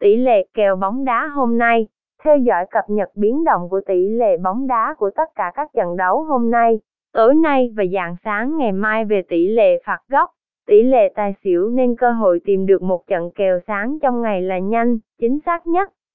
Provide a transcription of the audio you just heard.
Tỷ lệ kèo bóng đá hôm nay. Theo dõi cập nhật biến động của tỷ lệ bóng đá của tất cả các trận đấu hôm nay, tối nay và dạng sáng ngày mai về tỷ lệ phạt góc, tỷ lệ tài xỉu nên cơ hội tìm được một trận kèo sáng trong ngày là nhanh, chính xác nhất.